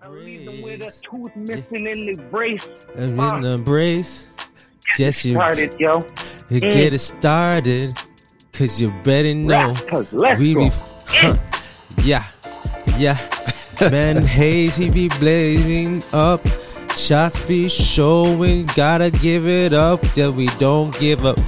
I leave them with a tooth missing in the brace. And in the embrace, just you, Started, yo. you Mm. get it started. Cause you better know. We be, huh, yeah, yeah. Man, haze, he be blazing up. Shots be showing, gotta give it up. That we don't give up.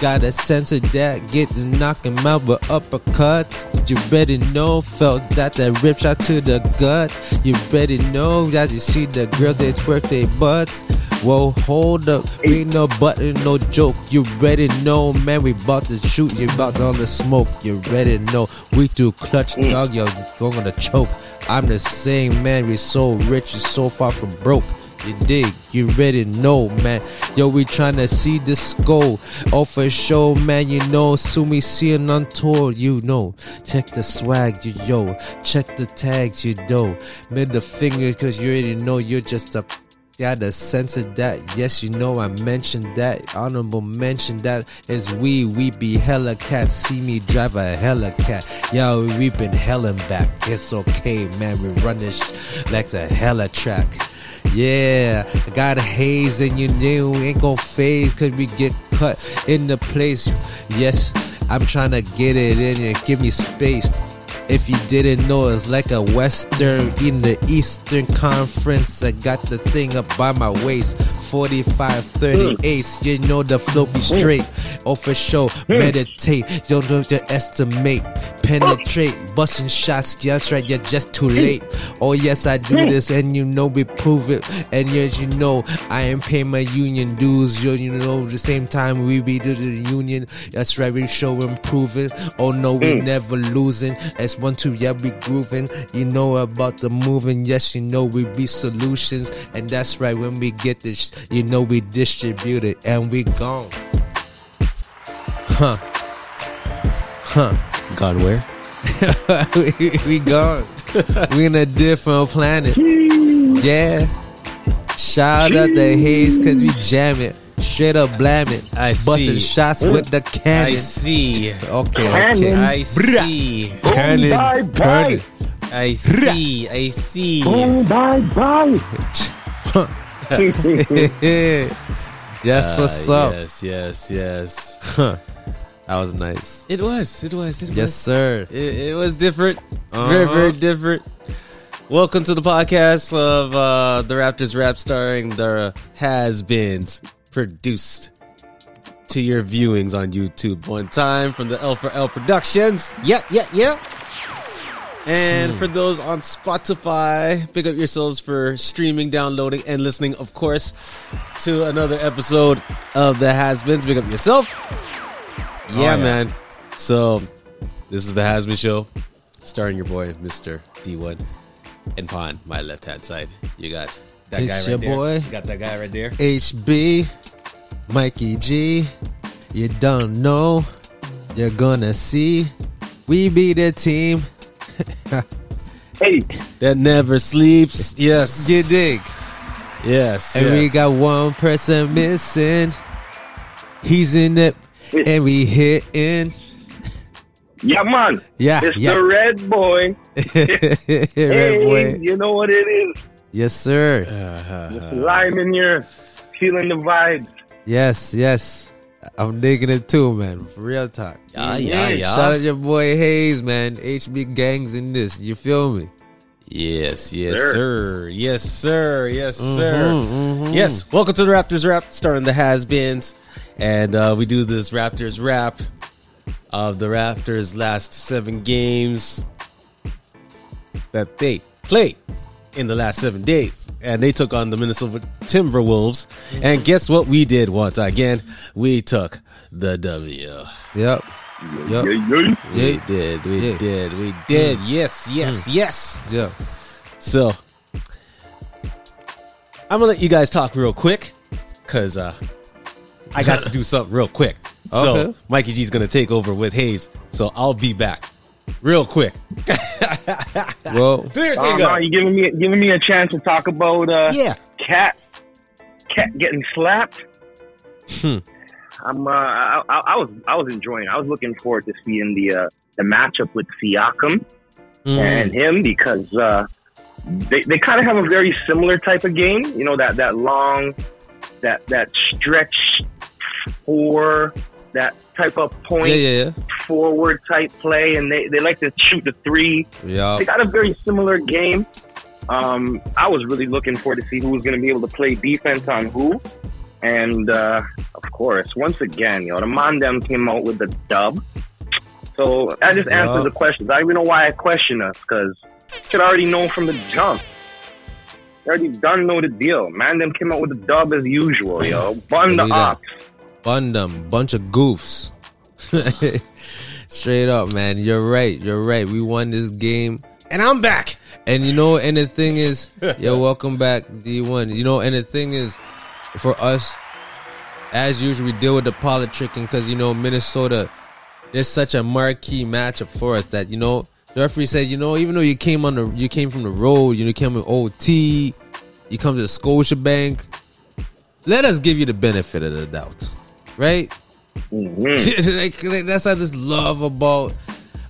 Gotta sense of that, get to knock him out with uppercuts. You better know, felt that that rip shot to the gut. You better know that you see the girls they twerk their butts. Whoa, hold up, ain't no button, no joke. You better know, man, we bout to shoot, you bout all the smoke. You better know, we do clutch, mm. dog, you're going to choke. I'm the same, man, we so rich, and so far from broke. You dig, you ready know, man. Yo, we tryna see this goal. Oh, for sure, man, you know. Soon we see it on tour, you know. Check the swag, you yo. Check the tags, you know. Middle finger, cause you already know you're just a. Yeah, the sense of that. Yes, you know I mentioned that. Honorable mention that is we. We be hella cats. See me drive a hella cat. Yo, we been hella back. It's okay, man. We run this like a hella track. Yeah, I got a haze and you knew ain't gon' phase cause we get cut in the place. Yes, I'm trying to get it in and give me space. If you didn't know, it's like a Western in the Eastern Conference. I got the thing up by my waist. 45, 38. Hmm. You know the flow be hmm. straight. Oh, for sure. Hmm. Meditate. Don't don't just estimate. Penetrate. Busting shots. That's right. You're just too late. Oh, yes, I do this. And you know we prove it. And yes, you know I ain't pay my union dues. You, you know, the same time we be to the union. That's right. We show improving. Oh, no, we mm. never losing. That's one, two. Yeah, we grooving. You know about the moving. Yes, you know we be solutions. And that's right. When we get this, you know we distribute it. And we gone. Huh. Huh. Gone where? we, we gone. we in a different planet. Yeah. Shout out the haze cause we jam it. Straight up blam it. I Busting see. shots with the cannon. I see. Okay, okay. Cannon. I see. Cannon. bye, bye. Cannon. I see. I see. Boom, bye, bye. That's what's Ah, up. Yes, yes, yes. Huh. That was nice. It was. It was. It Yes, was. sir. It, it was different. Very, Uh-huh. very different. Welcome to the podcast of uh, the Raptors Rap starring the Has Beens produced to your viewings on YouTube one time from the L for L Productions. Yeah, yeah, yeah. And for those on Spotify, pick up yourselves for streaming, downloading, and listening, of course, to another episode of the Has Beens. Pick up yourself. Oh, yeah, yeah. man. So, this is the Has Been Show, starring your boy, Mr. D1. And Pon, my left hand side. You got that It's guy right your there. boy. You got that guy right there. HB, Mikey G. You don't know, you're gonna see. We be the team. Hey, That never sleeps. Yes. You dig? Yes. And we got one person missing. He's in it, and we hitting. yeah, man. Yeah, It's yeah. the red boy. Red hey, boy. you know what it is. Yes, sir. Uh-huh. Lime in your feeling the vibes. Yes, yes. I'm digging it too, man. For real talk. Yeah, yeah, yeah. Shout out your boy Hayes, man. HB gangs in this. You feel me? Yes, yes, Sir. sir. Yes, sir. Yes, sir. Mhm, mhm. Yes, welcome to the Raptors Rap, starring the Has-Beens, and uh, we do this Raptors Rap of the Raptors' last seven games that they played in the last seven days, and they took on the Minnesota Timberwolves. And guess what? We did once again. We took the W. Yep. Yep. Yeah, yeah. We did. We Yeah. did. We did. Yes. Yes. Yes. Yep. So I'm gonna let you guys talk real quick because uh, I got to do something real quick. So Okay. Mikey G's gonna take over with Hayes. So I'll be back real quick. Well, Do your thing, no, guys. you giving me giving me a chance to talk about uh, Yeah. cat cat getting slapped. Hmm. I'm uh, I, I, I was I was enjoying. I was looking forward to seeing the uh, the matchup with Siakam mm, and him because uh, they, they kind of have a very similar type of game. You know that that long, that that stretch four, that type of point Yeah, yeah, yeah. forward type play, and they, they like to shoot the three. Yeah. They got a very similar game. Um, I was really looking forward to see who was going to be able to play defense on who. And uh, of course, once again, you know, the Mondem came out with the dub. So that just answers Yeah. the questions. I don't even know why I question us because you should already know from the jump. You already done know the deal. Mandem came out with the dub as usual, yo. Bun the Believe that. Bun them, bunch of goofs. Straight up, man. You're right. You're right. We won this game. And I'm back. And you know, and the thing is, yo, welcome back, D1. You know, and the thing is, for us, as usual, we deal with the politicking because, you know, Minnesota, there's such a marquee matchup for us that, you know, the referee said, you know, even though you came on the, you came from the road, you know, you came with OT, you come to the Scotiabank, let us give you the benefit of the doubt, right? Mhm. like, like, that's what I just love about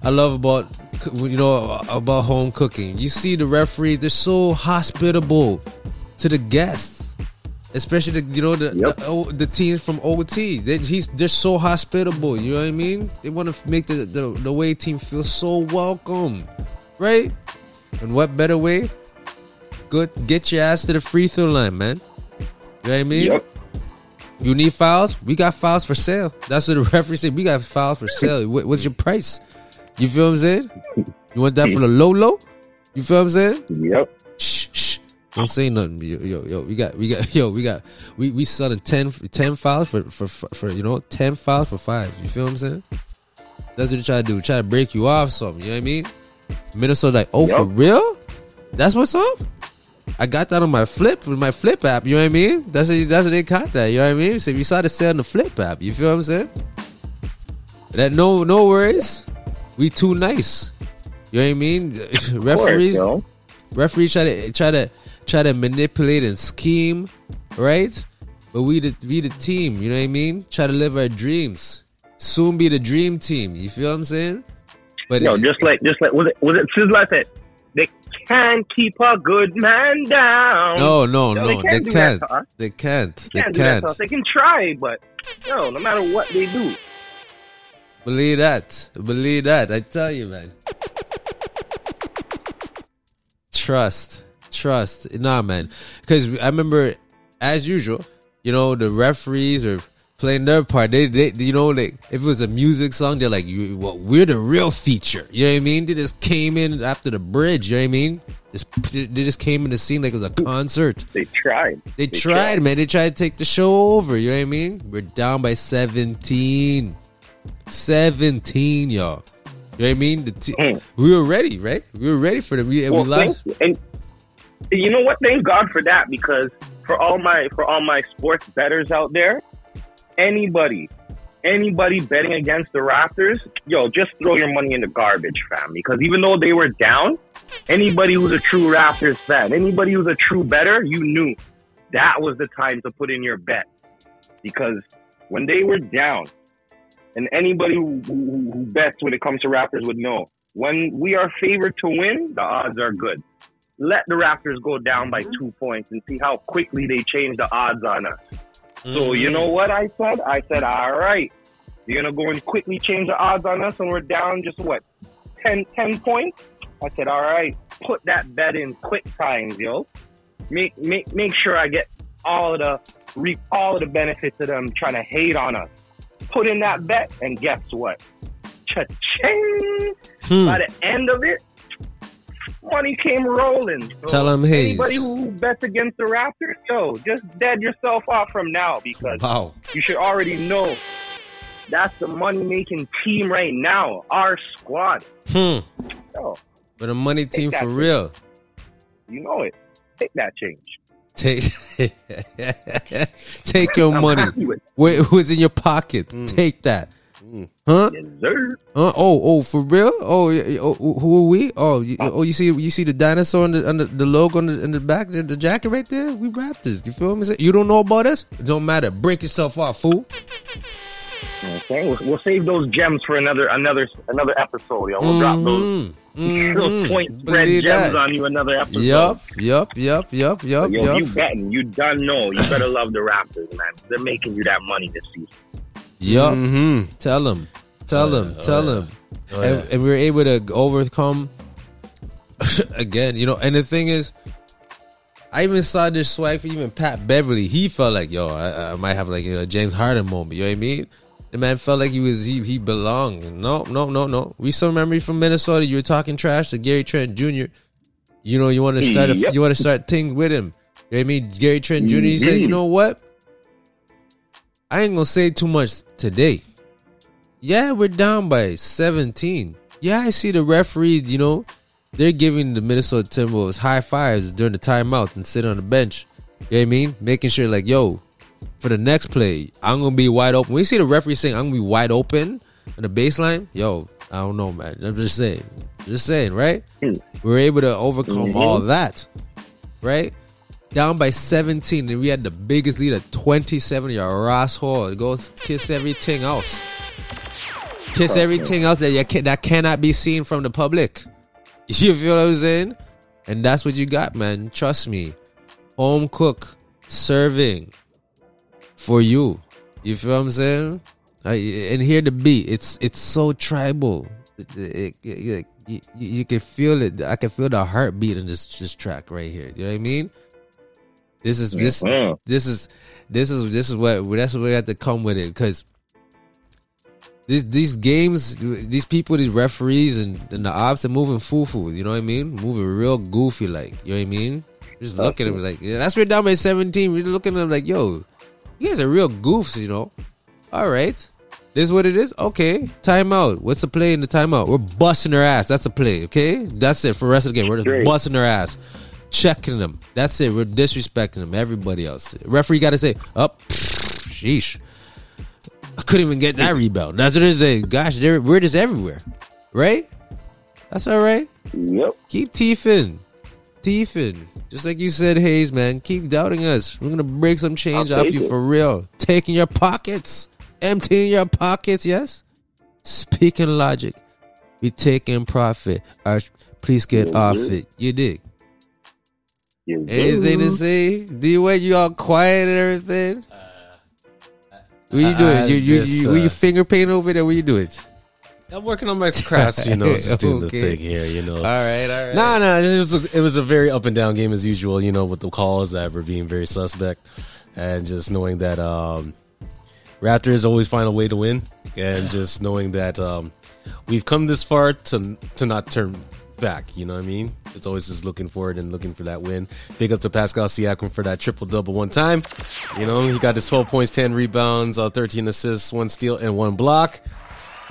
I love about you know about home cooking. You see the referee; they're so hospitable to the guests, especially the you know the Yep. the, the teams from OT. They, he's they're so hospitable. You know what I mean? They want to make the, the the away team feel so welcome, right? And what better way? Good, get your ass to the free throw line, man. You know what I mean? Yep. You need files? We got files for sale. That's what the referee said. We got files for sale. What, what's your price? You feel what I'm saying? You want that for the low low? You feel what I'm saying? Yep. Shh, shh. Don't say nothing. Yo, yo, yo, we got, we got, yo, we got, we we selling 10, 10 files for, for, for, for, you know, 10 files for five. You feel what I'm saying? That's what they try to do. Try to break you off something. You know what I mean? Minnesota like, oh, for real? That's what's up? I got that on my flip with my flip app. You know what I mean? That's what, that's what they caught that. You know what I mean? So if you saw the sale on the flip app. You feel what I'm saying? That no no worries. We too nice. You know what I mean? Course, Referees referees try to try to try to manipulate and scheme, right? But we the we the team, you know what I mean? Try to live our dreams. Soon be the dream team. You feel what I'm saying? But Yo, just like, just like, was it, was it Sizzler said, they can't keep a good man down. no, no, Yo, no, they they can't do can't. that to us. They can't. They can't do can't. They can try, but no, no matter what they do, Believe that. Believe that. I tell you, man. Trust. Trust. Nah, man. Because I remember, as usual, you know, the referees are playing their part. They, they, you know, like if it was a music song, they're like, you, well, we're the real feature. You know what I mean? They just came in after the bridge. You know what I mean? They just came in the scene like it was a concert. they tried. They, tried, man. They tried to take the show over. You know what I mean? We're down by 17. 17, y'all. You know what I mean? The t- Mm. We were ready, right? We were ready for them. We, and Well, we lost. thank- and you know what? Thank God for that because for all my for all my sports betters out there, anybody, anybody betting against the Raptors, yo, just throw your money in the garbage, fam. Because even though they were down, anybody who's a true Raptors fan, anybody who's a true better, you knew that was the time to put in your bet because when they were down, and anybody who, who, who bets when it comes to Raptors would know when we are favored to win, the odds are good. Let the Raptors go down by mm-hmm. two points and see how quickly they change the odds on us. So you know what I said? I said, all right, you're gonna go and quickly change the odds on us, and we're down just what 10, 10 points. I said, all right, put that bet in quick times, yo. Make make make sure I get all of the reap all of the benefits of them trying to hate on us. Put in that bet, and guess what? Cha-ching! Hmm. By the end of it, money came rolling. So Tell 'em, Hayes. Anybody who bets against the Raptors, yo, just dead yourself off from now because Wow. you should already know that's the money making team right now. Our squad. Hmm. Yo, But a money team for shit. real. you know it. Take that change. Take take your I'm money. happy with. What was in your pocket? Take that. Huh? Yes, sir. Huh? Oh, oh, for real? Oh, yeah, oh, who are we? Oh, you, oh, you see, you see the dinosaur on the, on the, the logo on the, in the back, the, the jacket right there. We Raptors. You feel me? You don't know about us? It don't matter. Break yourself off, fool. Okay, we'll, we'll save those gems for another another another episode. We'll drop those Mhm. Those point spread gems that. on you another episode. Yup, yup, yup, yup, yup, Yo, you yup, betting, you done know. You better love the Raptors, man. They're making you that money this season. Yup. Mm-hmm. Tell him, tell Oh, him, yeah, tell oh, him. Oh, and, yeah. and we were able to overcome again. You know, and the thing is, I even saw this swag for even Pat Beverley. He felt like, yo, I, I might have like you a James Harden moment. You know what I mean? The man felt like he was he he belonged. No, no, no, no. We still remember you from Minnesota. You were talking trash to Gary Trent Jr. You know, you want to start a, Yep. you want to start things with him. You know what I mean? Gary Trent Jr. He said, Mhm. you know what? I ain't gonna say too much today. Yeah, we're down by 17. Yeah, I see the referees, you know, they're giving the Minnesota Timberwolves high fives during the timeout and sitting on the bench. You know what I mean? Making sure, like, yo, for the next play, I'm gonna be wide open. When you see the referee saying I'm gonna be wide open on the baseline, yo, I don't know, man. I'm just saying. Just saying, right? Hmm. We were able to overcome Mhm. all that. Right? Down by 17, and we had the biggest lead at 27. Your Ross Hall goes kiss everything else. Kiss everything else that you can, that cannot be seen from the public. You feel what I'm saying? And that's what you got, man. Trust me. Home cook serving for you. You feel what I'm saying? And hear the beat. It's it's so tribal. It- it- it- you, you, you can feel it. I can feel the heartbeat in this this track right here. You know what I mean? This is this this is this is this is what that's what we have to come with it because these these games, these people, these referees and, and the ops are moving foo foo. You know what I mean? Moving real goofy, like you know what I mean? Just looking at them like yeah, that's we're down by seventeen. We're looking at them like, yo, you guys are real goofs. You know? All right, this is what it is. Okay, timeout. What's the play in the timeout? We're busting their ass. That's the play. Okay, that's it for the rest of the game. We're just busting their ass. Checking them. That's it. We're disrespecting them. Everybody else. Referee got to say, oh, up. sheesh. I couldn't even get that rebound. That's what it is. Gosh, we're just everywhere. Right? That's all right. Yep. Keep teething. Teething. Just like you said, Hayes, man. Keep doubting us. We're going to break some change I'll off you it. for real. Taking your pockets. Emptying your pockets, yes? Speaking logic. We taking profit. Arch, please get off it. You dig? You Anything to do. say? Do you want you all quiet and everything? What you doing? I You you, just, you, were you uh, finger painting over there? What you doing? I'm working on my crafts, you know, just doing Okay. the thing here, you know. All right, all right. Nah, nah. It was a, it was a very up and down game as usual. You know, with the calls that were being very suspect, and just knowing that um, Raptors always find a way to win, and just knowing that um, we've come this far to to not turn back. You know what I mean? It's always just looking forward and looking for that win. Big up to Pascal Siakam for that triple double one time. You know, he got his 12 points, 10 rebounds, uh, 13 assists, one steal, and one block.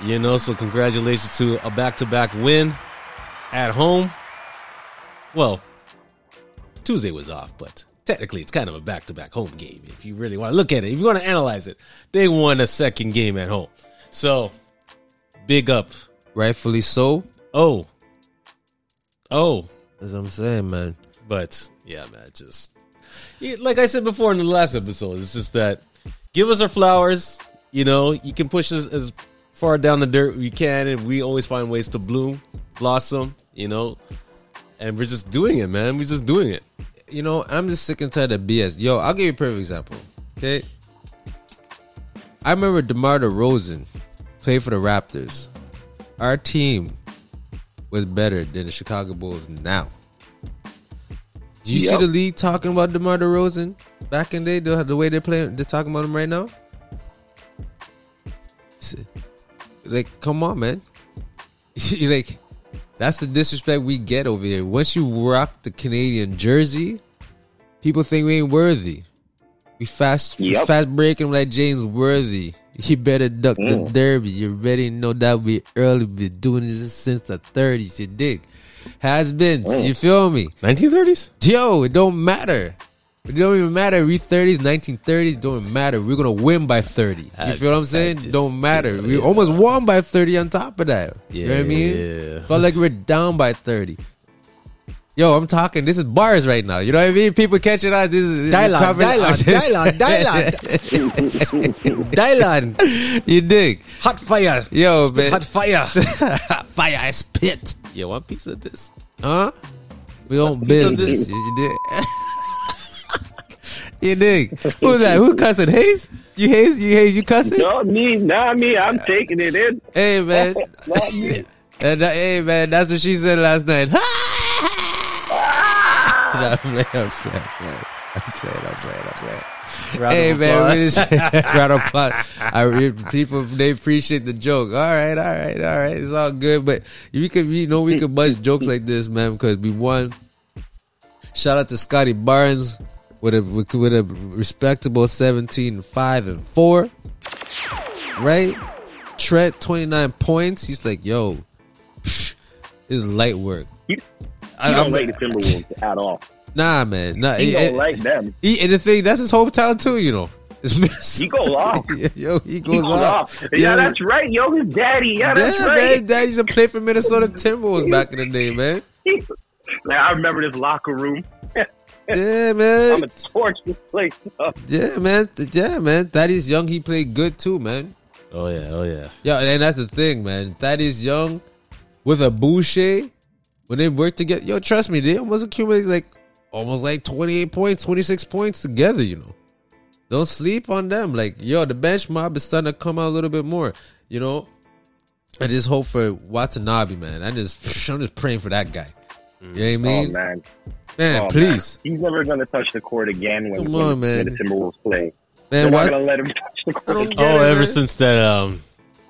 You know, so congratulations to a back to back win at home. Well, Tuesday was off, but technically it's kind of a back to back home game if you really want to look at it. If you want to analyze it, they won a second game at home. So, big up. Rightfully so. Oh, oh, That's what I'm saying, man. but yeah, man, just like I said before in the last episode, it's just that give us our flowers. You know, you can push us as far down the dirt we can, and we always find ways to bloom, blossom. You know, and we're just doing it, man. We're just doing it. You know, I'm just sick and tired of BS. Yo, I'll give you a perfect example. Okay. I remember DeMar DeRozan played for the Raptors. Our team was better than the Chicago Bulls now. Do you see the league talking about DeMar DeRozan back in the day? The, the way they're playing, they're talking about him right now. Like, come on, man. like, that's the disrespect we get over here. Once you rock the Canadian jersey, people think we ain't worthy. We fast we Yep. fast breaking like James Worthy. You better duck the Mm. derby. You already know that we early been doing this since the 30s. You dig? Has been. Mm. You feel me? 1930s. Yo, it don't matter. It don't even matter. We 30s, 1930s, don't matter. We're gonna win by 30. You I- feel what I'm saying? Just- don't matter. yeah, we yeah. almost won by 30 on top of that. you know what I mean? Yeah. Felt like we're down by 30. Yo, I'm talking. This is bars right now. You know what I mean? People catching on. This is Dialogue, coming- dialogue, dialogue, dialogue. You dig? hot fire. Yo, Spit man. hot fire. Fire, I spit. Yeah, one piece of this. Huh? We on piece of business. this. You dig? you dig? Who's that? Who cussing? Hayes? You Hayes? You Hayes? You cussing? No, me, not me. I'm taking it in. Hey man. Not me. And that, hey man, that's what she said last night. nah, I'm playing, I'm playing, I'm playing, I'm playing, I'm playing. Round hey of man, we just round of applause. I people they appreciate the joke. All right, all right, all right. It's all good, but we could, you know, we could bust jokes like this, man, because we won. Shout out to Scottie Barnes with a with a respectable 17, 5, and four. Right, Trent twenty nine points. He's like, yo, this is light work. He, I- don't I'm- like the Timberwolves at all. Nah, man, nah. He and- don't like them. he- and the thing that's his hometown too, you know. He goes off. Yo, he He goes, goes off. off. Yeah, that's right. Yo, his daddy. Yeah, that's yeah, right. man. Dad used to play for Minnesota Timberwolves back in the day, man. like, I remember this locker room. Yeah, man. I'm man. gonna torch this place up. Yeah, man. Yeah, man. Thaddeus Young, he played good too, man. Oh yeah, oh yeah. Yeah, and that's the thing, man. Thaddeus Young with a Boucher, when they work together, yo, trust me, they almost accumulate like almost like 28 points, 26 points together, you know. Don't sleep on them. Like, yo, the bench mob is starting to come out a little bit more, you know. I just hope for Watanabe, man. I just, I'm just praying for that guy. You know what I Oh mean? man, man, Oh, please. man. he's never gonna touch the court again when, Come when, man. the Timberwolves play. Man, They're what? not gonna let him touch the court again. Oh, ever man. since that um,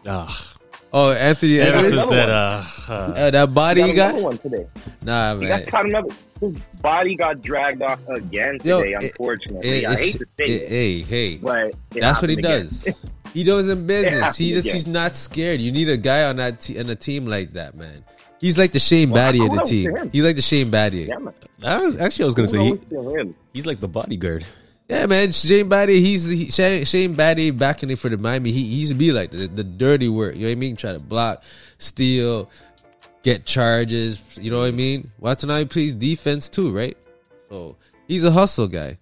ah, Oh, Anthony ever Edwards? since another that uh, uh that body He he got got? another one today. Nah, He man. got caught another. His body got dragged off again Yo, today. it- unfortunately, It- I hate to say it- it, hey, hey. but That's what he again. does. He does in business. He just again. he's not scared. You need a guy on that te- on a team like that, man. He's like the Shane Well, Battier of the team. He's like the Shane Battier. Yeah, man. I was, actually I was gonna say he, Kudos to him. he's like the bodyguard. Yeah, man. Shane Battier. He's he, Shane, Shane Battier back in it for the Miami. He, he used to be like the, the dirty work. You know what I mean? Try to block, steal, get charges. You know what I mean? Watanabe plays defense too, right? So he's a hustle guy.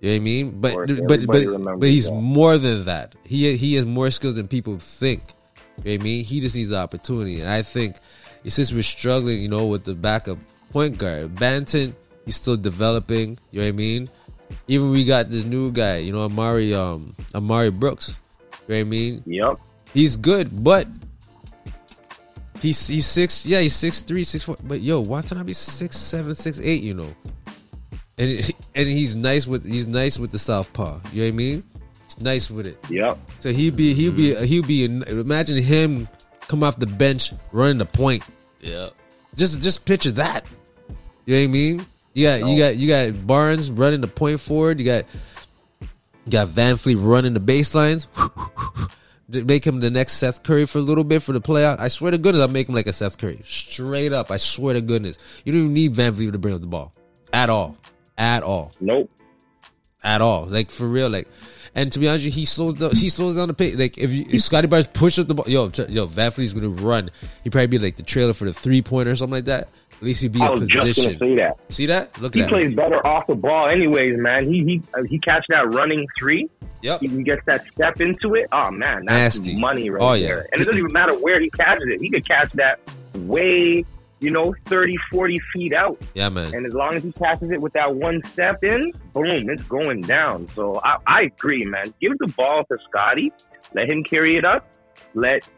You know what I mean? But but but but, he's that. more than that. He he has more skills than people think. You know what I mean? He just needs the opportunity, and I think since we're struggling, you know, with the backup point guard, Banton, he's still developing. You know what I mean? Even we got this new guy, you know, Armoni um Armoni Brooks. You know what I mean? Yep. He's good, but he's he's six. Yeah, he's six three, six four. But yo, Watanabe six seven, six eight. You know, and it- and he's nice with he's nice with the southpaw. You know what I mean? He's nice with it. Yep. So he'd be he'll be he'll be imagine him come off the bench running the point. Yeah. Just just picture that. You know what I mean? You got you got you got Barnes running the point forward. You got you got VanVleet running the baselines. Make him the next Seth Curry for a little bit for the playoff. I swear to goodness, I'll make him like a Seth Curry. Straight up. I swear to goodness. You don't even need VanVleet to bring up the ball. At all. At all Nope. at all. Like for real. Like, and to be honest, you, he slows down. He slows down the pace. Like if, you, if Scottie Barnes pushes up the ball, yo, yo, VanVleet's gonna run. He probably be like the trailer for the three pointer or something like that. At least he'd be I in was just gonna position. say that. See that? Look He at that. He plays better off the ball, anyways, man. He he uh, he catch that running three. Yep. He gets that step into it. Oh man, that's Nasty. money right Oh, yeah. there. And it doesn't even matter where he catches it. He could catch that way, you know, 30, 40 feet out. Yeah, man. And as long as he catches it with that one step in, boom, it's going down. So I, I agree, man. Give the ball to Scottie. Let him carry it up. Let,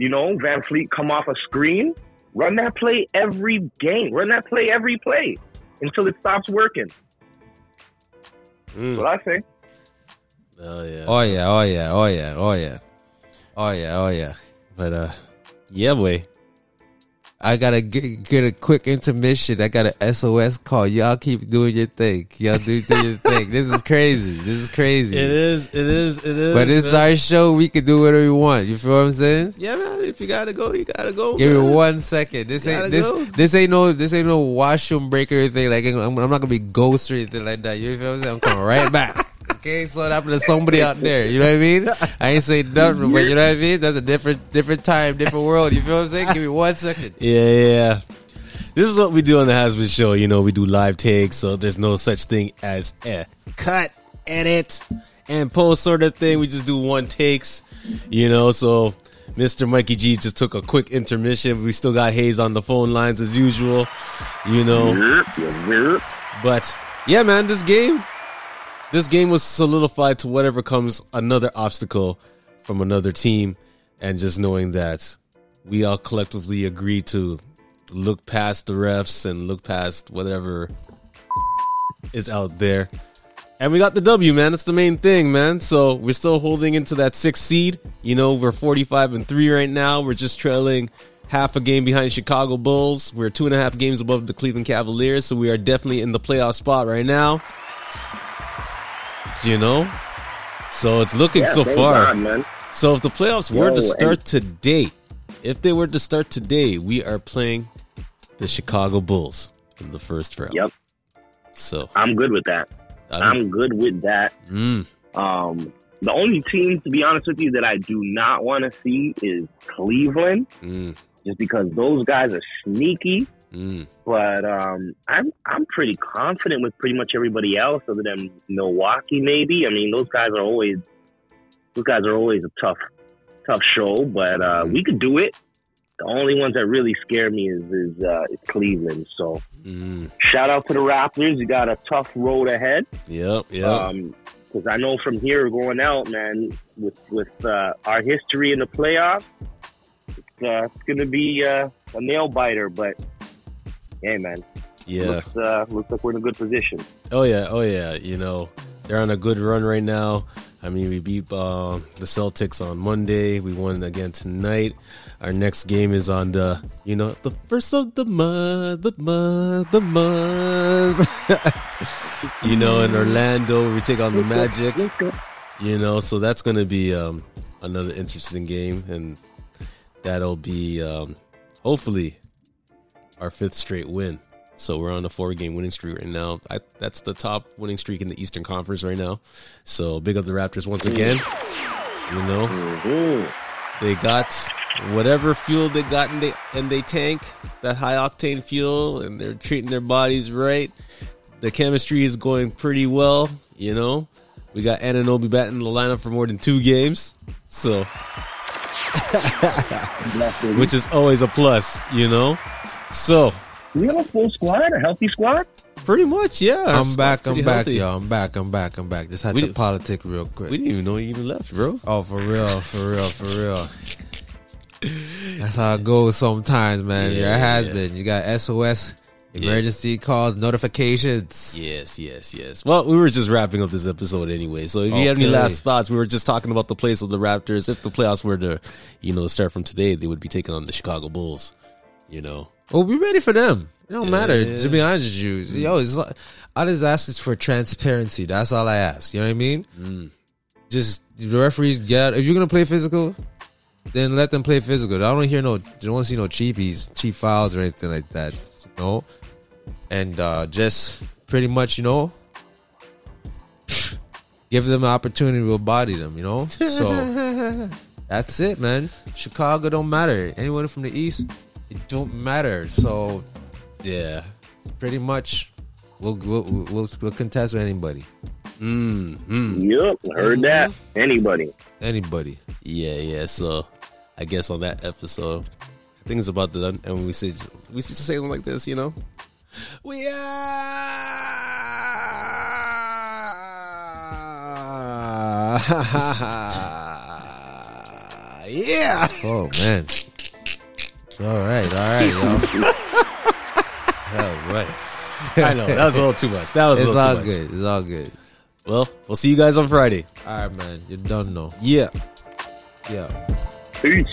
you know, VanVleet come off a screen. Run that play every game. Run that play every play until it stops working. That's Mm. what I say. Oh yeah. Oh yeah. Oh yeah. Oh yeah. Oh yeah. Oh yeah. Oh yeah. But uh, yeah, boy. I gotta get, get a quick intermission. I got a SOS call. Y'all keep doing your thing. Y'all do, do your thing. This is crazy. This is crazy. It is. It is. It is. But it's man. our show. We can do whatever we want. You feel what I'm saying? Yeah, man. If you gotta go, you gotta go. Give me one second. This Gotta ain't this go. this ain't no this ain't no washroom break or anything. Like I'm, I'm not gonna be ghost or anything like that. You feel what I'm saying? I'm coming right back. Okay, so it happened to somebody out there. You know what I mean? I ain't saying nothing, but you know what I mean. That's a different different time, different world. You feel what I'm saying? Give me one second. Yeah, yeah, yeah. This is what we do on the Has Been Show. You know, we do live takes, so there's no such thing as a cut, edit, and post sort of thing. We just do one takes. You know, so Mr. Mikey G just took a quick intermission. We still got Hayes on the phone lines as usual, you know. Yep, yep. But yeah, man, this game, this game was solidified to whatever comes another obstacle from another team, and just knowing that we all collectively agree to look past the refs and look past whatever is out there. And we got the W, man. That's the main thing, man. So we're still holding into that sixth seed. You know, we're 45 and 3 right now. We're just trailing half a game behind Chicago Bulls. We're two and a half games above the Cleveland Cavaliers. So we are definitely in the playoff spot right now. You know? So it's looking Yeah, so far. God. So if the playoffs were Yo, to and- start today, if they were to start today, we are playing the Chicago Bulls in the first round. Yep, So I'm good with that. I'm, I'm good with that. mm, Um, the only team, to be honest with you, that I do not want to see is Cleveland, mm, just because those guys are sneaky. Mm. But um, I'm I'm pretty confident with pretty much everybody else, other than Milwaukee. Maybe I mean those guys are always those guys are always a tough tough show, but uh, we could do it. The only ones that really scare me is is, uh, is Cleveland. So Mm. shout out to the Raptors. You got a tough road ahead. Yep, yep. Um 'cause I know from here going out, man, with with uh, our history in the playoffs, it's, uh, it's going to be uh, a nail biter. But hey, man, yeah. looks, uh, looks like we're in a good position. Oh yeah, oh yeah. You know, they're on a good run right now. I mean, we beat uh, the Celtics on Monday. We won again tonight. Our next game is on the, you know, the first of the month, the month, the month. you know, in Orlando, we take on the Magic. You know, so that's going to be um, another interesting game, and that'll be um, hopefully our fifth straight win. So we're on a four game winning streak right now. I, that's the top winning streak in the Eastern Conference right now. So big up the Raptors once again. You know, Mhm. they got whatever fuel they got in they and they tank that high octane fuel, and they're treating their bodies right. The chemistry is going pretty well. You know, we got Anunoby back in the lineup for more than two games, so which is always a plus. You know, so we have a full squad, a healthy squad? pretty much, yeah. I'm squad's back. I'm pretty back, healthy. yo. I'm back. I'm back. I'm back. Just had We to politic real quick. We didn't even know you even left, bro. oh, for real, for real, for real. That's how it goes sometimes, man. Yeah, There has yeah. been. You got SOS, emergency calls, notifications. Yes, yes, yes. Well, we were just wrapping up this episode anyway. So if you have any last thoughts, we were just talking about the place of the Raptors. If the playoffs were to, you know, start from today, they would be taking on the Chicago Bulls. You know, Well, be ready for them. It don't Yeah. matter. To be honest with you, yo, it's like, I just ask for transparency. That's all I ask. You know what I mean? Mm. Just the referees get. If you're gonna play physical, then let them play physical. I don't hear no. Don't want to see no cheapies, cheap fouls or anything like that. You know, and uh, just pretty much, you know, give them an opportunity to body them. You know, so that's it, man. Chicago don't matter. Anyone from the East, it don't matter. So yeah. pretty much, we'll we'll we'll, we'll contest with anybody, Mm, mm. Yep, heard that. Anybody? anybody. Yeah, yeah. So I guess on that episode, I think it's about the and we say we say something like this, you know, we are. yeah. Oh man. All right, all right, y'all. all right. I know that was a little too much. That was a It's little all too much. good. It's all good. Well, we'll see you guys on Friday. All right, man. You're done, though. Yeah. Yeah. Peace.